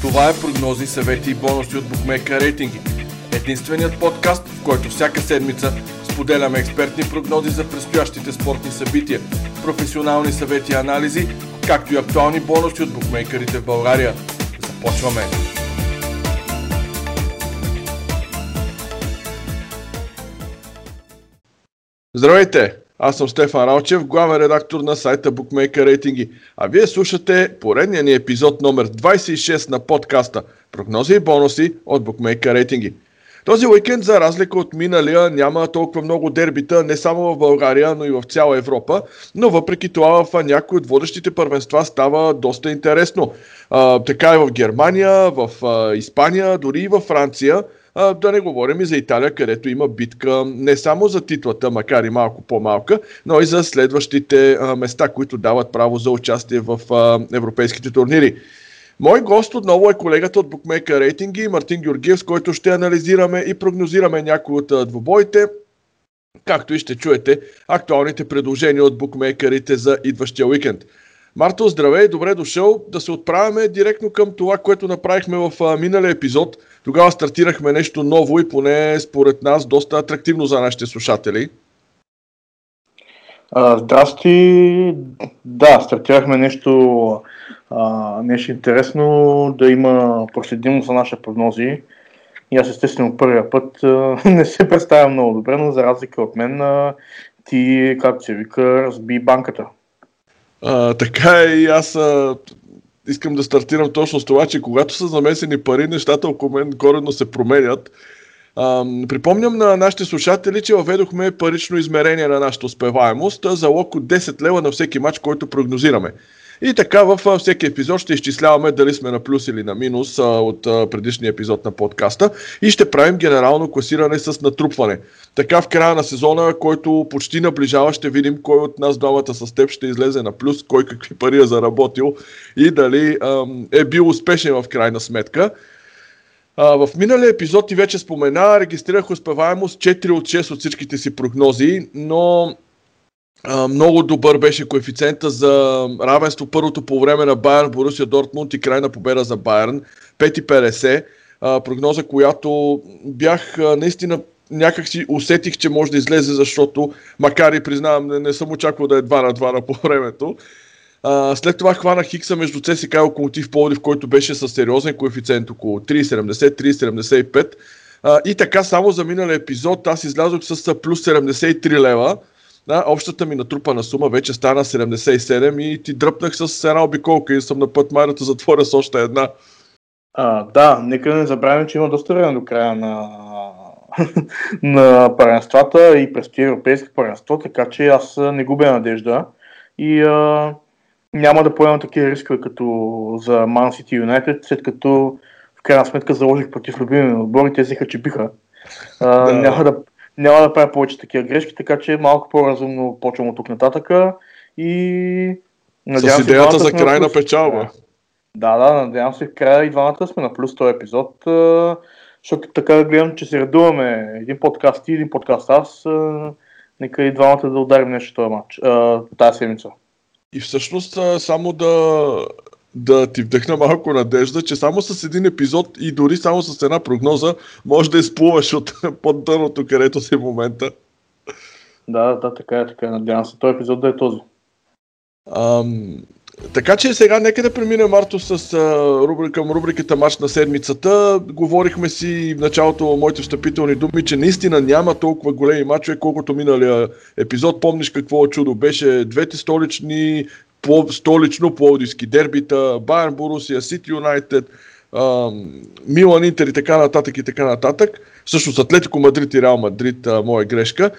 Това е прогнози, съвети и бонуси от Букмека рейтинги. Единственият подкаст, в който всяка седмица споделяме експертни прогнози за предстоящите спортни събития, професионални съвети и анализи, както и актуални бонуси от букмейкерите в България. Започваме! Здравейте! Аз съм Стефан Ралчев, главен редактор на сайта Bookmaker Рейтинги. А вие слушате поредния ни епизод номер 26 на подкаста Прогнози и бонуси от Bookmaker Рейтинги. Този уикенд, за разлика от миналия, няма толкова много дербита не само в България, но и в цяла Европа, но въпреки това в някои от водещите първенства става доста интересно. А, така и в Германия, в а, Испания, дори и във Франция – а, да не говорим и за Италия, където има битка не само за титлата, макар и малко по-малка, но и за следващите а, места, които дават право за участие в а, европейските турнири. Мой гост отново е колегата от Bookmaker рейтинги Мартин Георгиев, с който ще анализираме и прогнозираме някои от двобоите, както и ще чуете актуалните предложения от букмейкерите за идващия уикенд. Марто, здравей, добре дошъл. Да се отправяме директно към това, което направихме в миналия епизод. Тогава стартирахме нещо ново и поне според нас доста атрактивно за нашите слушатели. здрасти! Да, стартирахме нещо, а, нещо интересно, да има проследимост за нашите прогнози. И аз естествено първия път а, не се представям много добре, но за разлика от мен а, ти, както се вика, разби банката. А, така е и аз а, искам да стартирам точно с това, че когато са замесени пари, нещата около мен коренно се променят. А, припомням на нашите слушатели, че въведохме парично измерение на нашата успеваемост, залог от 10 лева на всеки матч, който прогнозираме. И така във всеки епизод ще изчисляваме дали сме на плюс или на минус от предишния епизод на подкаста и ще правим генерално класиране с натрупване. Така в края на сезона, който почти наближава, ще видим кой от нас двамата с теб ще излезе на плюс, кой какви пари е заработил и дали е бил успешен в крайна сметка. А, в миналия епизод ти вече спомена, регистрирах успеваемост 4 от 6 от всичките си прогнози, но много добър беше коефициента за равенство първото по време на Байерн, Борусия Дортмунд и крайна победа за Байерн. 5,50. Прогноза, която бях наистина някак си усетих, че може да излезе, защото, макар и признавам, не, не съм очаквал да е 2 на 2 на по времето. А, след това хванах хикса между ЦСК и Локомотив Пловдив, който беше с сериозен коефициент около 3,70-3,75. и така, само за миналия епизод аз излязох с плюс 73 лева да, общата ми натрупана сума вече стана 77 и ти дръпнах с една обиколка и съм на път май да затворя с още една. А, да, нека не забравим, че има доста време до края на, на паренствата и предстои европейски паренство, така че аз не губя надежда и а, няма да поемам такива рискове като за Man City United, след като в крайна сметка заложих против любими отбори, те взеха, че биха. А, да. няма, да, няма да правя повече такива грешки, така че малко по-разумно почвам от тук нататъка и надявам С идеята за крайна печалба. Да, да, надявам се в края и двамата сме на плюс този епизод, защото така гледам, че се редуваме един подкаст и един подкаст аз, нека и двамата да ударим нещо този матч, тази седмица. И всъщност само да, да ти вдъхна малко надежда, че само с един епизод и дори само с една прогноза може да изплуваш от под дъното, където си в момента. Да, да, така е, така е. Надявам се този епизод да е този. Ам, така че сега нека да преминем, Марто, с, а, рубрика, към рубриката Марш на седмицата. Говорихме си в началото моите встъпителни думи, че наистина няма толкова големи мачове, колкото миналия епизод. Помниш какво чудо беше? Двете столични столично пловдивски дербита, Байерн, Борусия, Сити Юнайтед, Милан, Интер и така нататък и така нататък. Всъщност Атлетико Мадрид и Реал Мадрид, моя грешка.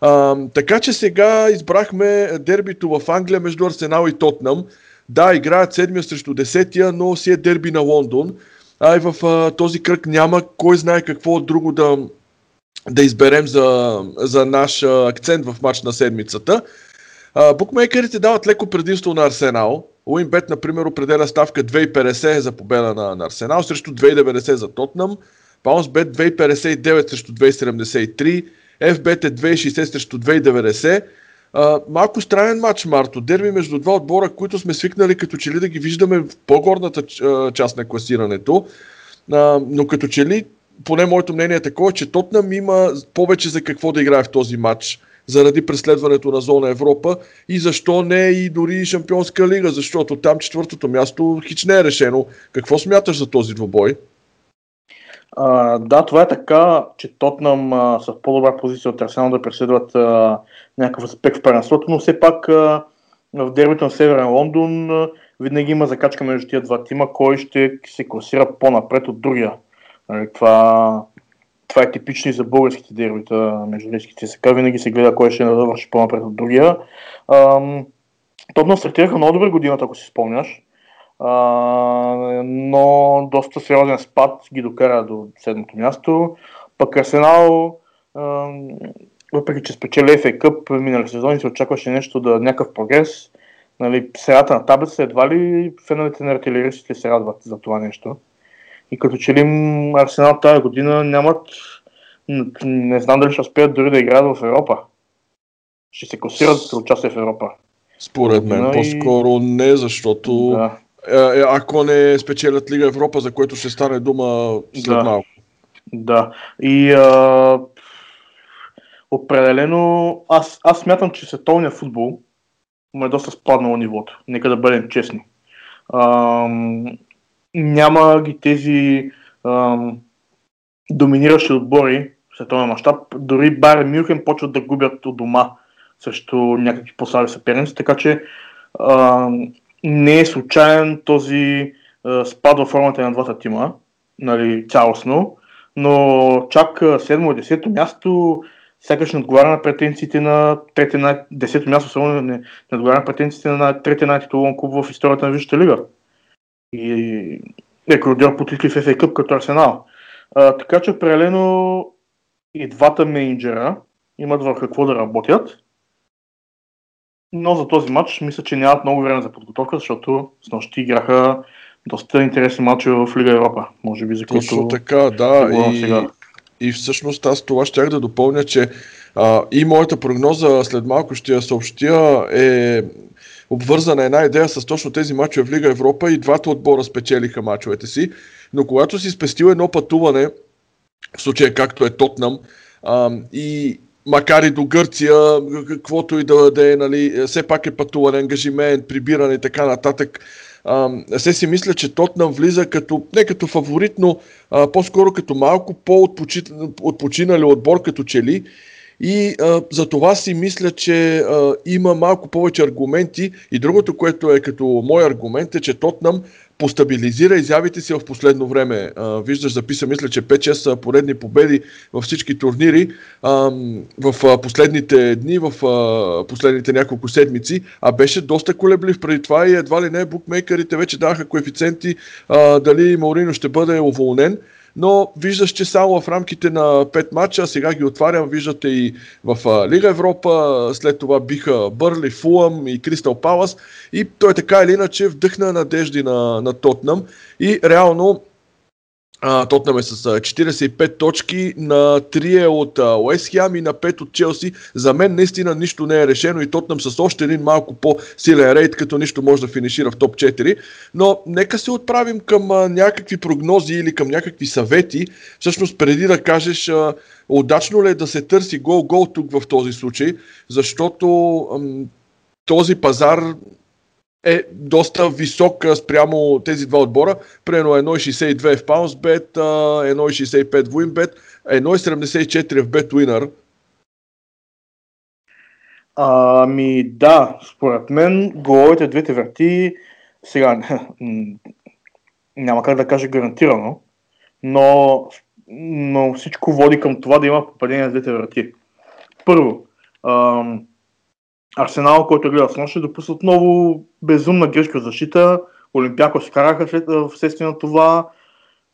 А, така че сега избрахме дербито в Англия между Арсенал и Тотнам. Да, играят седмия срещу десетия, но си е дерби на Лондон. А и в а, този кръг няма кой знае какво друго да, да изберем за, за наш акцент в матч на седмицата. Букмейкерите дават леко предимство на Арсенал. Уинбет, например, определя ставка 2,50 за победа на, на Арсенал срещу 2,90 за Тотнам. Паунсбет 2,59 срещу 2,73. FBet е 2,60 срещу 2,90. А, малко странен матч, Марто. Дерби между два отбора, които сме свикнали като че ли да ги виждаме в по-горната част на класирането. А, но като че ли, поне моето мнение е такова, че Тотнам има повече за какво да играе в този матч заради преследването на зона Европа и защо не и дори Шампионска лига, защото там четвъртото място хич не е решено. Какво смяташ за този двобой? А, да, това е така, че Тотнам а, са по-добра позиция от Арсенал да преследват а, някакъв аспект в първенството, но все пак а, в дербито на Северен Лондон а, винаги има закачка между тия два тима, кой ще се класира по-напред от другия. Нали, това, това е типично и за българските дербита между лиските СК. Винаги се гледа кой ще навърши по-напред от другия. Тотнам стартираха много добре годината, ако си спомняш а, но доста сериозен спад ги докара до седмото място. Пък Арсенал, въпреки че спечели FA Cup минали сезони, се очакваше нещо да някакъв прогрес. Нали, средата на таблица, едва ли феновете на артилеристите се радват за това нещо. И като че ли Арсенал тази година нямат, не знам дали ще успеят дори да играят в Европа. Ще се класират за участие в Европа. Според мен, по-скоро не, защото да. Е, е, ако не спечелят Лига Европа, за което ще стане дума след да. малко. Да. И а, определено аз, аз смятам, че световният футбол му е доста спаднало нивото. Нека да бъдем честни. А, няма ги тези а, доминиращи отбори в световен мащаб. Дори Бар Мюнхен почват да губят от дома срещу някакви по-слаби съперници, така че а, не е случайен този а, спад във формата на двата тима, нали, цялостно, но чак 7-10 място сякаш не отговаря на претенциите на трети на 10 място, само не, не отговаря на претенциите на третия най-титулован клуб в историята на Висшата лига. И рекордьор по титли в FA Cup като Арсенал. А, така че определено и двата менеджера имат върху какво да работят но за този матч мисля, че нямат много време за подготовка, защото с нощи играха доста интересни матчи в Лига Европа. Може би за което... Точно така, да. И, сега. и всъщност аз това щях да допълня, че а, и моята прогноза след малко ще я съобщя е обвързана една идея с точно тези мачове в Лига Европа и двата отбора спечелиха мачовете си. Но когато си спестил едно пътуване, в случая както е Тотнам, и макар и до Гърция, каквото и да, да е, нали, все пак е пътуван ангажимент, прибиране и така нататък. се си мисля, че Тотнам влиза като, не като фаворит, но а, по-скоро като малко по-отпочинали отбор, като че ли. И а, за това си мисля, че а, има малко повече аргументи. И другото, което е като мой аргумент е, че Тотнам постабилизира изявите си в последно време. А, виждаш, записа, мисля, че 5-6 поредни победи във всички турнири а, в а, последните дни, в а, последните няколко седмици, а беше доста колеблив преди това и едва ли не букмейкерите вече даваха коефициенти а, дали Маурино ще бъде уволнен но виждаш, че само в рамките на 5 матча, сега ги отварям, виждате и в Лига Европа, след това биха Бърли, Фулъм и Кристал Палас. И той така или иначе вдъхна надежди на, на Тотнам и реално Тотнам е с 45 точки, на 3 е от Уест Хем и на 5 от Челси. За мен наистина нищо не е решено и Тотнам с още един малко по-силен рейд, като нищо може да финишира в топ 4. Но нека се отправим към някакви прогнози или към някакви съвети. Всъщност преди да кажеш удачно ли е да се търси гол-гол тук в този случай, защото този пазар е доста висок спрямо тези два отбора. Примерно 1,62 в PounceBet, 1,65 в WinBet, 1,74 в BetWinner. Ами да, според мен головете двете врати сега няма как да кажа гарантирано, но, но всичко води към това да има попадение с двете врати. Първо, ам, Арсенал, който гледа с нощ, допусна отново безумна грешка защита. Олимпиако се караха след, вследствие на това,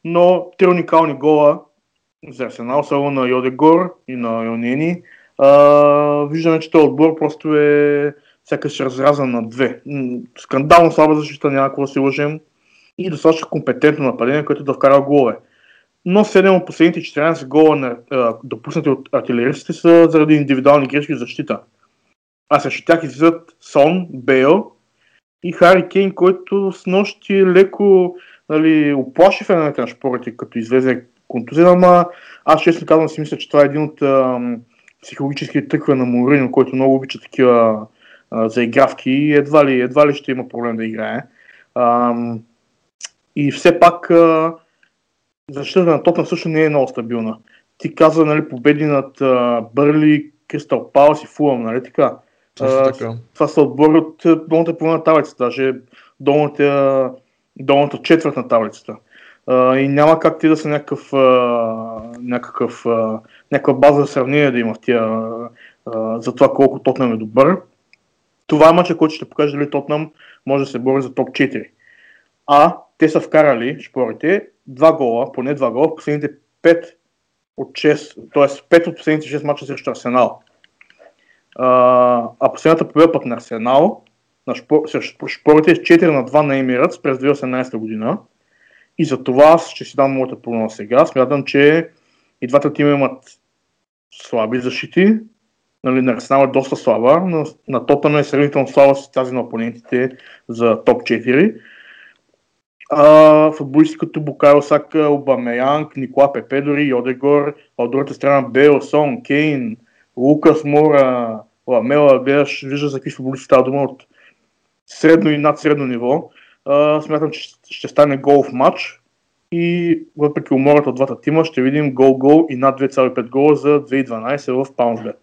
но три уникални гола за Арсенал, само на Йодегор и на Йонени. виждаме, че този отбор просто е сякаш разразан на две. Скандално слаба защита, няма какво да се лъжем. И достатъчно компетентно нападение, което да вкара голове. Но 7 от последните 14 гола, на, допуснати от артилеристите, са заради индивидуални грешки в защита. А срещу тях излизат Сон, Бейл и Хари Кейн, който с нощи леко нали, оплаши феновете на шпорите, като излезе контузия, ама аз честно казвам си мисля, че това е един от ам, психологическите тръкве на Морино, който много обича такива а, заигравки и едва ли, едва ли ще има проблем да играе. Ам, и все пак а, защита на Тотнам също не е много стабилна. Ти каза, нали, победи над а, Бърли, Кристал Палас и Фулъм, нали така? Така. Това са отбори от долната половина на таблицата, даже долната, долната четвърт на таблицата. А, и няма как ти да са някакъв, а, някакъв, а, някаква база за сравнение да има в тия, а, за това колко Тотнам е добър. Това е мача, който ще покаже дали Тотнам може да се бори за топ 4. А те са вкарали, шпорите, два гола, поне два гола в последните 5 от 6, т.е. 5 от последните 6 мача срещу Арсенал. А, а последната победа път на Арсенал на шпор, шпорите е 4 на 2 на Емиратс през 2018 година. И за това аз ще си дам моята прогноза сега. Смятам, че и двата тима имат слаби защити. Нали, на Арсенал е доста слаба, но на Тотъм е сравнително слаба с тази на опонентите за топ 4. А, футболисти като Букаро Сака, Обамеянг, Никола Пепе, дори Йодегор, от другата страна Бел, Сон, Кейн, Лукас Мора, Ламела, гледаш, виждаш за какви футболисти става дума от средно и над средно ниво. А, смятам, че ще стане голов матч и въпреки умората от двата тима ще видим гол-гол и над 2,5 гола за 2012 в Паунсбет.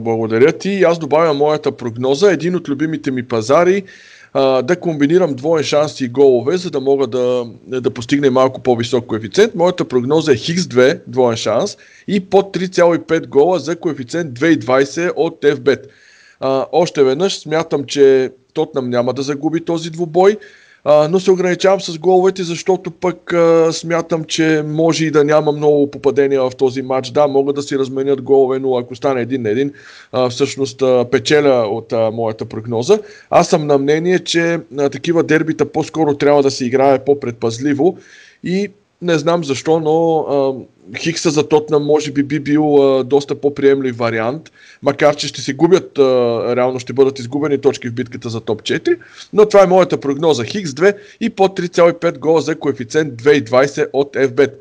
Благодаря ти. Аз добавям моята прогноза. Един от любимите ми пазари да комбинирам двоен шанс и голове, за да мога да, да постигне малко по-висок коефициент. Моята прогноза е Хикс 2, двоен шанс, и под 3,5 гола за коефициент 2,20 от FBET. А, още веднъж смятам, че Тотнам няма да загуби този двубой. Но се ограничавам с головете, защото пък а, смятам, че може и да няма много попадения в този матч. Да, могат да си разменят голове, но ако стане един на един, а, всъщност а, печеля от а, моята прогноза. Аз съм на мнение, че а, такива дербита по-скоро трябва да се играе по-предпазливо и не знам защо, но а, Хикса за Тотна може би би бил а, доста по-приемлив вариант, макар че ще се губят, а, реално ще бъдат изгубени точки в битката за топ 4, но това е моята прогноза. Хикс 2 и по 3,5 гола за коефициент 2,20 от FBET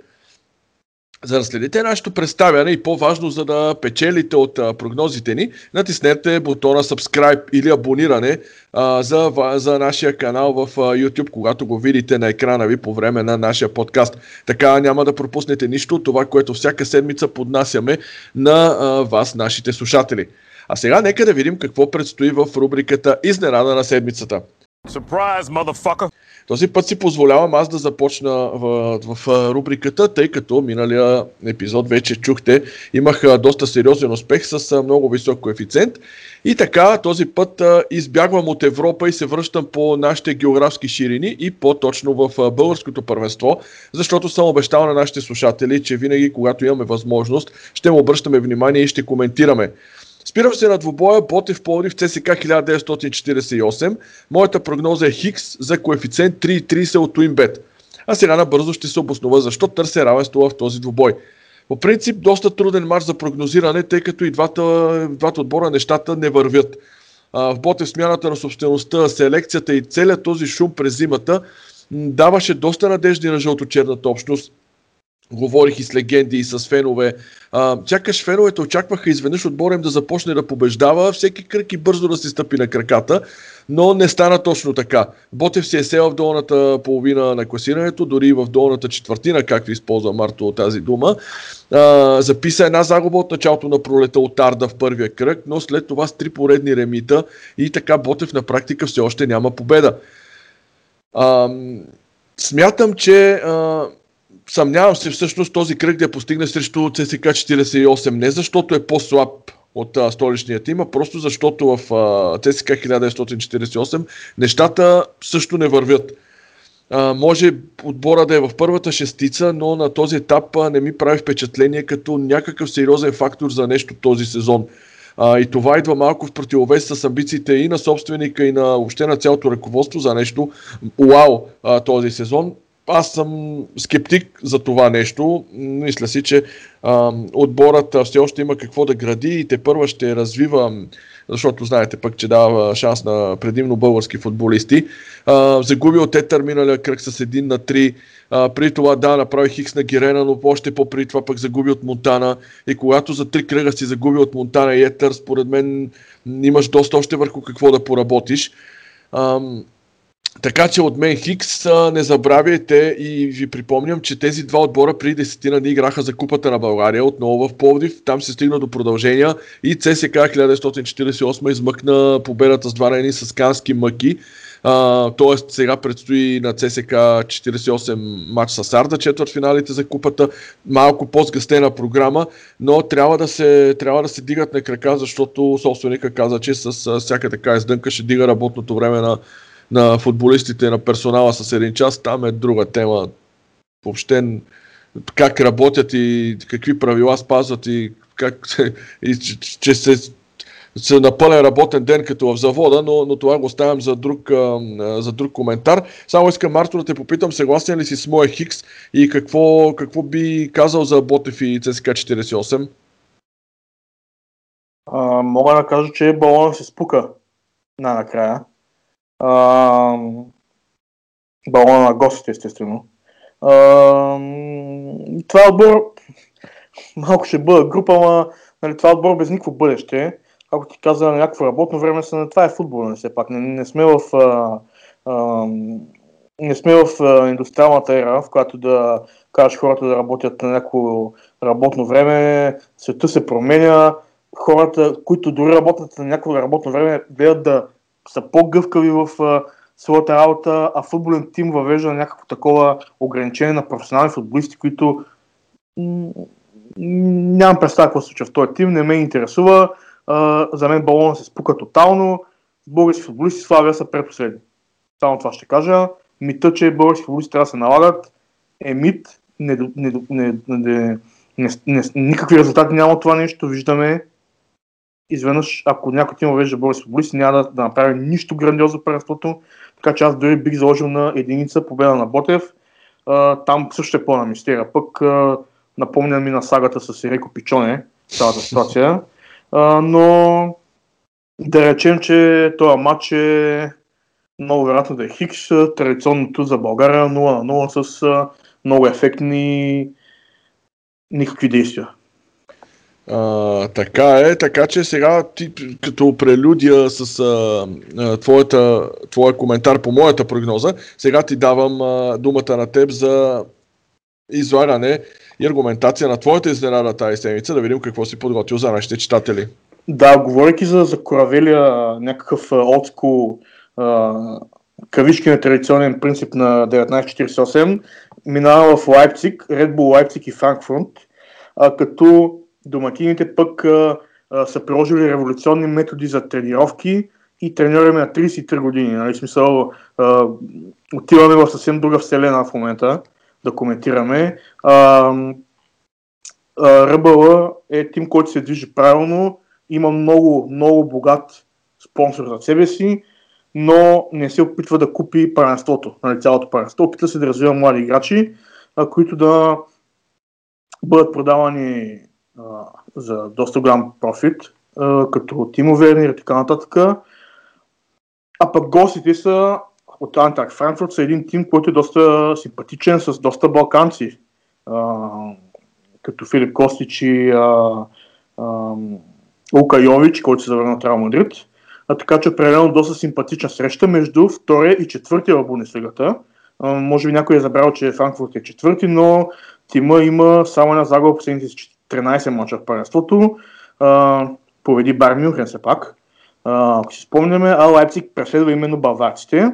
за да следите нашето представяне и по-важно, за да печелите от а, прогнозите ни, натиснете бутона subscribe или абониране а, за, за нашия канал в а, YouTube, когато го видите на екрана ви по време на нашия подкаст. Така няма да пропуснете нищо от това, което всяка седмица поднасяме на а, вас, нашите слушатели. А сега нека да видим какво предстои в рубриката Изненада на седмицата. Surprise, motherfucker! Този път си позволявам аз да започна в, в, в рубриката, тъй като миналия епизод вече чухте, имах доста сериозен успех с много висок коефициент. И така, този път избягвам от Европа и се връщам по нашите географски ширини и по-точно в българското първенство, защото съм обещал на нашите слушатели, че винаги, когато имаме възможност, ще му обръщаме внимание и ще коментираме. Спирам се на двубоя Ботев Пловдив ЦСК 1948. Моята прогноза е Хикс за коефициент 3,30 от Twinbet. А сега набързо ще се обоснова защо търся равенство в този двубой. По принцип, доста труден марш за прогнозиране, тъй като и двата, двата отбора нещата не вървят. В Ботев смяната на собствеността, селекцията и целият този шум през зимата даваше доста надежди на жълто-черната общност говорих и с легенди, и с фенове. А, сякаш феновете очакваха изведнъж отбора им да започне да побеждава, всеки кръг и бързо да се стъпи на краката, но не стана точно така. Ботев си е сел в долната половина на класирането, дори в долната четвъртина, както използва Марто от тази дума. А, записа една загуба от началото на пролета от Арда в първия кръг, но след това с три поредни ремита и така Ботев на практика все още няма победа. А, смятам, че а, съмнявам се всъщност този кръг да постигне срещу ЦСК 48, не защото е по-слаб от а, столичния тим, а просто защото в ЦСК 1948 нещата също не вървят. А, може отбора да е в първата шестица, но на този етап а, не ми прави впечатление като някакъв сериозен фактор за нещо този сезон. А, и това идва малко в противовес с амбициите и на собственика, и на въобще на цялото ръководство за нещо. Уау, а, този сезон аз съм скептик за това нещо. Мисля си, че а, отборът все още има какво да гради и те първа ще развива защото знаете пък, че дава шанс на предимно български футболисти. А, загуби от Етър миналия кръг с 1 на 3. А, при това да, направи хикс на Гирена, но още по-при това пък загуби от Монтана. И когато за три кръга си загуби от Монтана и Етър, според мен имаш доста още върху какво да поработиш. Ам, така че от мен Хикс не забравяйте и ви припомням, че тези два отбора преди десетина дни играха за Купата на България отново в Пловдив. Там се стигна до продължения и ЦСК 1948 измъкна победата с два рени с кански мъки. Uh, тоест сега предстои на ЦСК 48 матч с Арда, четвърт финалите за купата, малко по-сгъстена програма, но трябва да, се, трябва да се дигат на крака, защото собственика каза, че с всяка така издънка ще дига работното време на, на футболистите, на персонала с един час. Там е друга тема. Въобще как работят и какви правила спазват и как и, че, че се са на пълен работен ден като в завода, но, но това го оставям за друг, за друг коментар. Само искам, Марто, да те попитам, съгласен ли си с моя Хикс и какво, какво би казал за Ботев и ЦСКА 48? А, мога да кажа, че балона се спука най-накрая. А, балона на гостите, естествено. А, това е отбор малко ще бъде група, но нали, това е отбор без никакво бъдеще ако ти каза на някакво работно време, са, това е футбол, не нали, все пак. Не, не сме в а, а, не сме в а, индустриалната ера, в която да кажеш хората да работят на някакво работно време, света се променя, хората, които дори работят на някакво работно време, гледат да са по-гъвкави в а, своята работа, а футболен тим въвежда някакво такова ограничение на професионални футболисти, които нямам представа какво се случва в този тим, не ме интересува а, за мен балона се спука тотално. Български футболисти Славия са предпоследни. Само това ще кажа. Мита, че български футболисти трябва да се налагат е мит. Не, не, не, не, не, не, никакви резултати няма от това нещо. Виждаме изведнъж, ако някой тим въвежда български футболисти, няма да, да направи нищо грандиозно първенството. Така че аз дори бих заложил на единица победа на Ботев. А, там също е пълна мистерия. Пък а, напомня ми на сагата с Иреко Пичоне, цялата ситуация. А, но да речем, че този матч е много вероятно да е Хикс, традиционното за България 0 на 0 с много ефектни никакви действия. А, така е, така че сега ти като прелюдия с а, твоята, твоя коментар по моята прогноза, сега ти давам а, думата на теб за излагане и аргументация на твоята изненада тази седмица, да видим какво си подготвил за нашите читатели. Да, говоряки за, за Коравелия, някакъв олдскул кавички на традиционен принцип на 1948, минава в Лайпциг, Red Bull Лайпциг и Франкфурт, като домакините пък а, а, са приложили революционни методи за тренировки и тренираме на 33 години. Нали, смисъл, а, отиваме в съвсем друга вселена в момента да коментираме. Ръбъла е тим, който се движи правилно, има много, много богат спонсор за себе си, но не се опитва да купи паренството, нали, цялото паренство. Опитва се да развива млади играчи, а, които да бъдат продавани за доста голям профит, а, като Тимо Вернер и така нататък. А пък гостите са от Антак Франкфурт са един тим, който е доста симпатичен, с доста балканци, а, като Филип Костич и а, а, Лука Йович, който се завърна от Реал Мадрид. А, така че определено доста симпатична среща между втория и четвъртия в Бундеслигата. може би някой е забрал, че Франкфурт е четвърти, но тима има само една загуба последните 13 мача в паренството. Поведи Бар Мюнхен все пак. А, ако си спомняме, а Лайпциг преследва именно баварците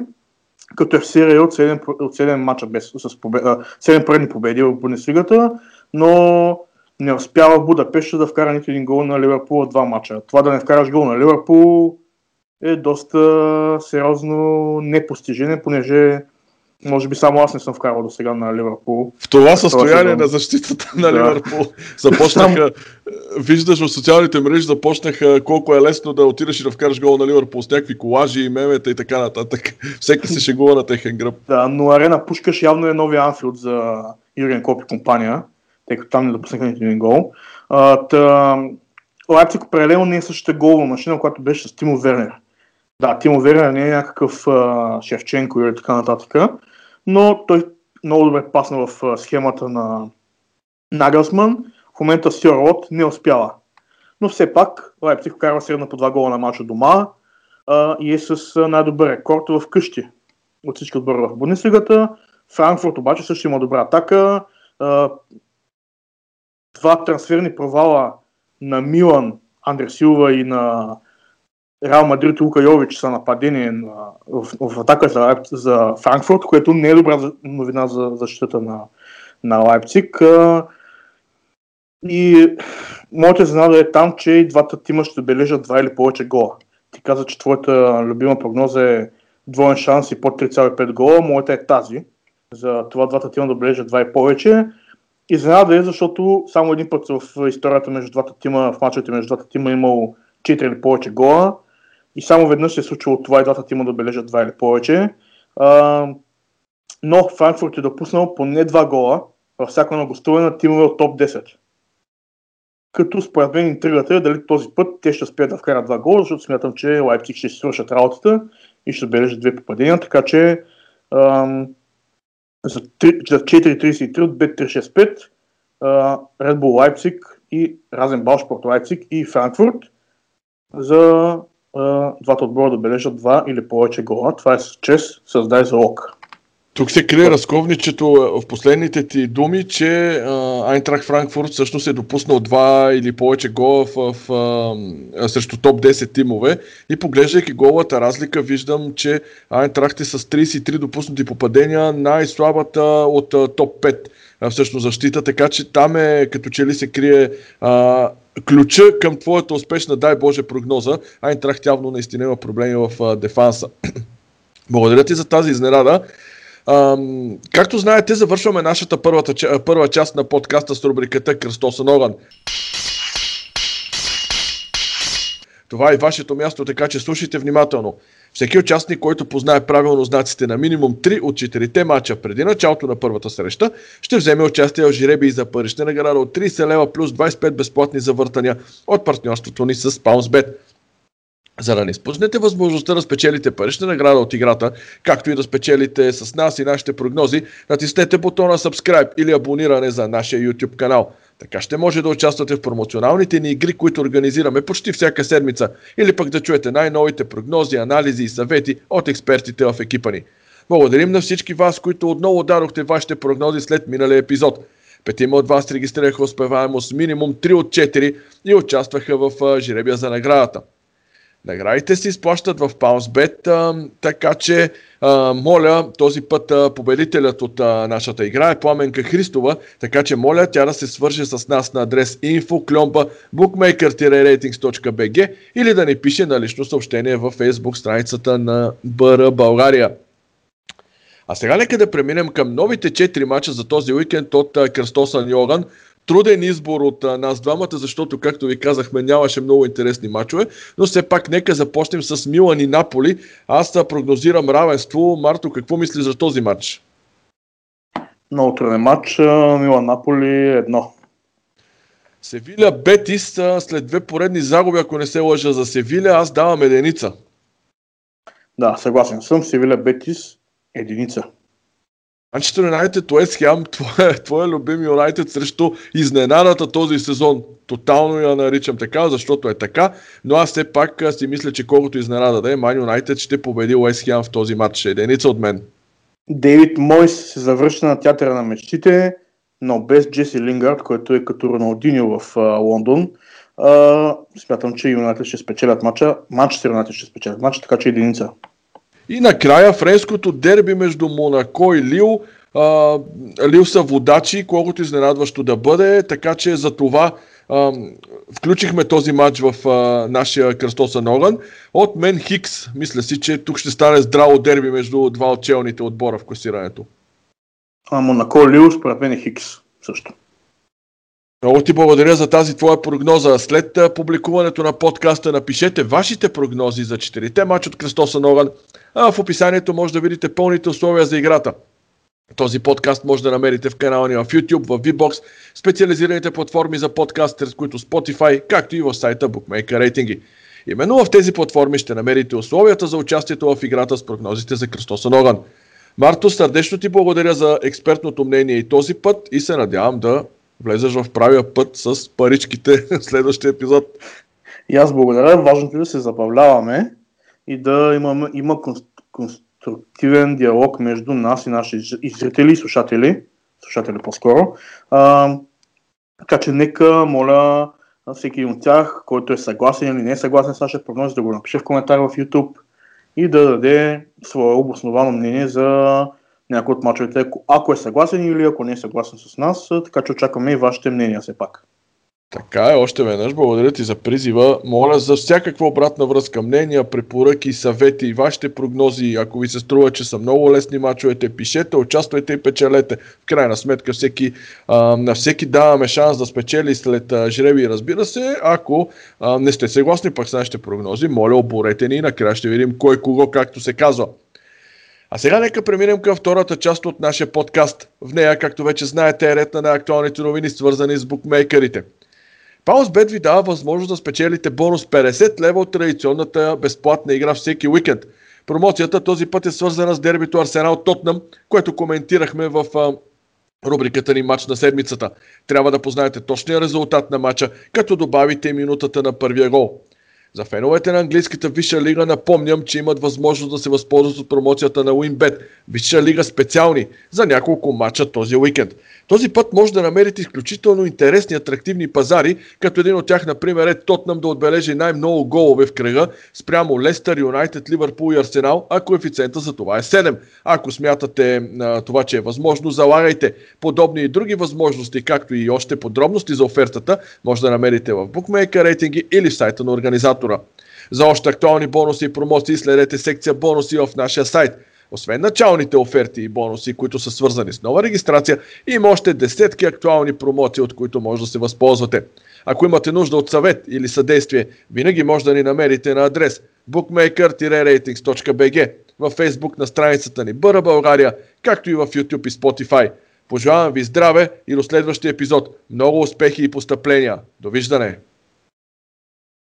като е в серия от 7, от 7 мача без, с победа, 7 предни победи в Бундеслигата, но не успява в Будапешта да вкара нито един гол на Ливърпул от два мача. Това да не вкараш гол на Ливърпул е доста сериозно непостижение, понеже може би само аз не съм вкарал до сега на Ливърпул. В това състояние на защитата на да. Ливърпул започнаха, виждаш в социалните мрежи, започнаха колко е лесно да отидеш и да вкараш гол на Ливърпул с някакви колажи и мемета и така нататък. Всеки се шегува на техен гръб. Да, но Арена Пушкаш явно е новия Анфилд за Юриен Коп и компания, тъй като там не допуснаха нито един гол. А, та, Лайпциг определено не е същата голова машина, която беше с Тимо Вернер. Да, Тимо Вернер не е някакъв а, Шевченко или така нататък, но той много добре пасна в схемата на Нагълсман. В момента Сьорлот не успява. Но все пак Лайпциг вкарва средна по два гола на мача дома а, и е с най-добър рекорд в къщи от всички отбори в Бундеслигата. Франкфурт обаче също има добра атака. А, два трансферни провала на Милан, Андре Силва и на Реал Мадрид Лука Йович са нападение на, в, в атака за, за Франкфурт, което не е добра новина за защитата на, на Лайпциг. И моята изненада е там, че и двата тима ще бележат два или повече гола. Ти каза, че твоята любима прогноза е двоен шанс и под 3,5 гола. Моята е тази. За това двата тима да бележат два и повече. Изненада е, защото само един път в историята между двата тима, в мачовете между двата тима е имало 4 или повече гола и само веднъж се е случило това и двата тима да бележат 2 или повече. А, но Франкфурт е допуснал поне 2 гола във всяко на гостуване на тимове от топ 10. Като според мен интригата е дали този път те ще успеят да вкарат 2 гола, защото смятам, че Лайпциг ще си свършат работата и ще бележат две попадения, така ам, за 4.33 от Bet365 Red Bull Leipzig и Разен Спорт Лайпциг и Франкфурт за двата отбора да бележат два или повече гола. Това е с създай за ок. Тук се крие разковничето в последните ти думи, че Айнтрах Франкфурт всъщност е допуснал два или повече гола в, в, в, срещу топ 10 тимове и поглеждайки голата разлика виждам, че Айнтрахт е с 33 допуснати попадения, най-слабата от топ 5 всъщност защита, така че там е като че ли се крие а, ключа към твоята успешна, дай Боже, прогноза. Айнтрахт явно наистина има проблеми в а, дефанса. Благодаря ти за тази изненада. Ам, както знаете, завършваме нашата първата, първа част на подкаста с рубриката Кръстосан огън. Това е вашето място, така че слушайте внимателно. Всеки участник, който познае правилно знаците на минимум 3 от 4 мача преди началото на първата среща, ще вземе участие в жиреби за парична награда от 30 лева плюс 25 безплатни завъртания от партньорството ни с PounceBet. За да не изпуснете възможността да спечелите парична награда от играта, както и да спечелите с нас и нашите прогнози, натиснете бутона Subscribe или абониране за нашия YouTube канал. Така ще може да участвате в промоционалните ни игри, които организираме почти всяка седмица, или пък да чуете най-новите прогнози, анализи и съвети от експертите в екипа ни. Благодарим на всички вас, които отново дадохте вашите прогнози след миналия епизод. Петима от вас регистрираха успеваемост минимум 3 от 4 и участваха в жребия за наградата. Наградите се изплащат в PounceBet, така че а, моля този път а, победителят от а, нашата игра е Пламенка Христова, така че моля тя да се свърже с нас на адрес info bookmaker-ratings.bg или да ни пише на лично съобщение във Facebook страницата на БР България. А сега нека да преминем към новите 4 мача за този уикенд от Кръстосан Йоган, труден избор от а, нас двамата, защото, както ви казахме, нямаше много интересни матчове, но все пак нека започнем с Милан и Наполи. Аз да прогнозирам равенство. Марто, какво мислиш за този матч? Много труден матч. Милан-Наполи едно. Севиля Бетис след две поредни загуби, ако не се лъжа за Севиля, аз давам единица. Да, съгласен съм. Севиля Бетис единица. Манчестър Юнайтед, Уест Хем, твоя, твоя любим Юнайтед срещу изненадата този сезон. Тотално я наричам така, защото е така, но аз все пак си мисля, че колкото изненада да е, Ман Юнайтед ще победи Уест Хем в този матч. Единица от мен. Дейвид Мойс се завръща на театъра на мечтите, но без Джеси Лингард, който е като Роналдиньо в а, Лондон. А, смятам, че Юнайтед ще спечелят матча. Манчестър Юнайтед ще спечелят матча, така че единица. И накрая френското дерби между Монако и Лил. А, Лил са водачи, колкото изненадващо да бъде, така че за това а, включихме този матч в а, нашия кръстосен огън. От мен Хикс, мисля си, че тук ще стане здраво дерби между два от челните отбора в класирането. А Монако Лил, според мен е Хикс също. Много ти благодаря за тази твоя прогноза. След публикуването на подкаста напишете вашите прогнози за четирите матч от Кръстоса Огън. А в описанието може да видите пълните условия за играта. Този подкаст може да намерите в канала ни в YouTube, в VBOX, специализираните платформи за подкастер, с които Spotify, както и в сайта Bookmaker Рейтинги. Именно в тези платформи ще намерите условията за участието в играта с прогнозите за кръстосан огън. Марто, сърдечно ти благодаря за експертното мнение и този път и се надявам да влезеш в правия път с паричките в следващия епизод. И аз благодаря. Важното е да се забавляваме и да имаме, има конструктивен диалог между нас и наши и зрители и слушатели, слушатели по-скоро. А, така че нека, моля, всеки от тях, който е съгласен или не е съгласен с нашия прогноз, да го напише в коментар в YouTube и да даде свое обосновано мнение за някой от мачовете, ако е съгласен или ако не е съгласен с нас, така че очакваме и вашите мнения все пак. Така е, още веднъж благодаря ти за призива. Моля за всякаква обратна връзка, мнения, препоръки, съвети и вашите прогнози. Ако ви се струва, че са много лесни мачовете, пишете, участвайте и печелете. В крайна сметка всеки, а, на всеки даваме шанс да спечели след а, жреби, разбира се. Ако а, не сте съгласни пък с нашите прогнози, моля оборете ни и накрая ще видим кой кого, както се казва. А сега нека преминем към втората част от нашия подкаст. В нея, както вече знаете, е ред на актуалните новини, свързани с букмейкерите – Паусбет ви дава възможност да спечелите бонус 50 лева от традиционната безплатна игра всеки уикенд. Промоцията този път е свързана с дербито Арсенал Тотнам, което коментирахме в рубриката ни матч на седмицата. Трябва да познаете точния резултат на матча, като добавите минутата на първия гол. За феновете на английската Висша лига напомням, че имат възможност да се възползват от промоцията на WinBet. Висша лига специални за няколко матча този уикенд. Този път може да намерите изключително интересни атрактивни пазари, като един от тях, например, е Тотнам да отбележи най-много голове в кръга спрямо Лестър, Юнайтед, Ливърпул и Арсенал, а коефициента за това е 7. Ако смятате а, това, че е възможно, залагайте. Подобни и други възможности, както и още подробности за офертата, може да намерите в Bookmaker рейтинги или в сайта на организатора. За още актуални бонуси и промоции следете секция бонуси в нашия сайт – освен началните оферти и бонуси, които са свързани с нова регистрация, има още десетки актуални промоции, от които може да се възползвате. Ако имате нужда от съвет или съдействие, винаги може да ни намерите на адрес bookmaker-ratings.bg във Facebook на страницата ни Бъра България, както и в YouTube и Spotify. Пожелавам ви здраве и до следващия епизод. Много успехи и постъпления. Довиждане!